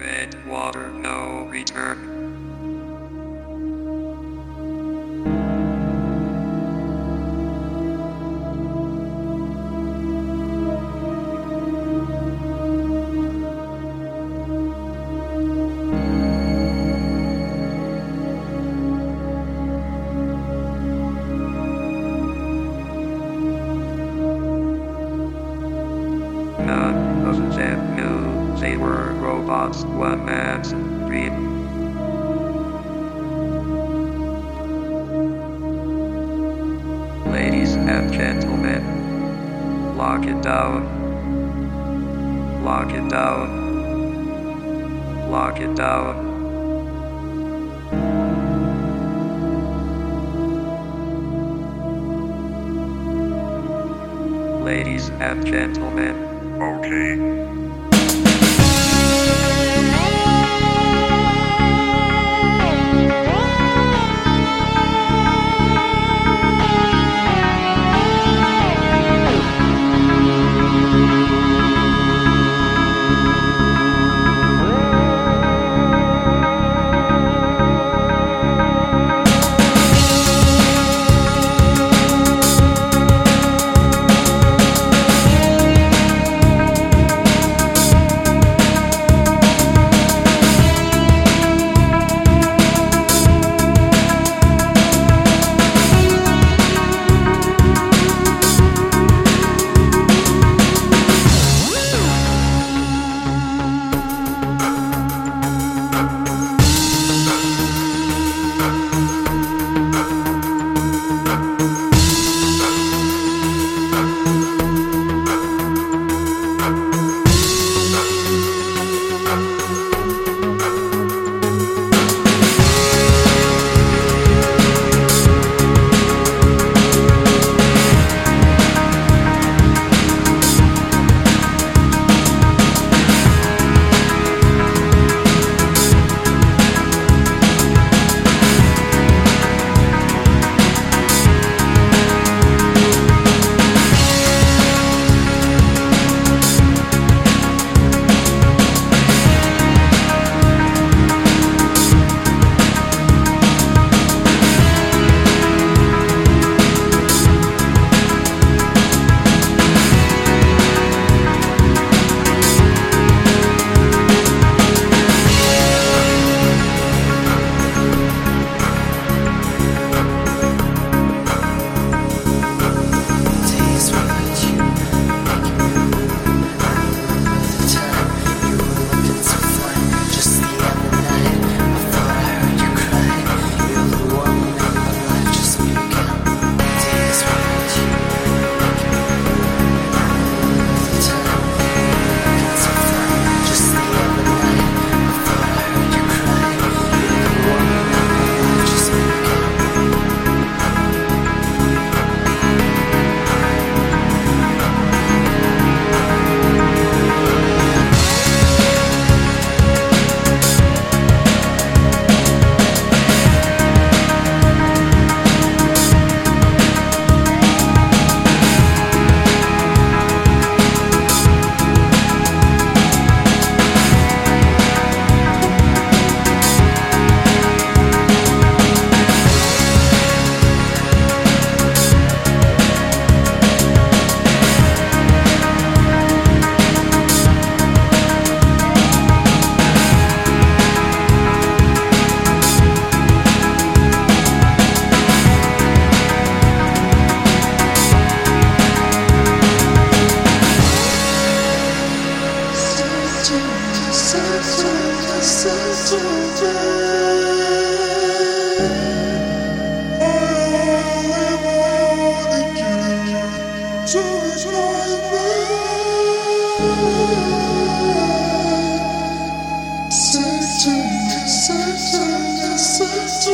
Red water, no return. None of them knew they were robots. One man's dream. Ladies and gentlemen, lock it down. Lock it down. Lock it down. Ladies and gentlemen, okay.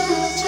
To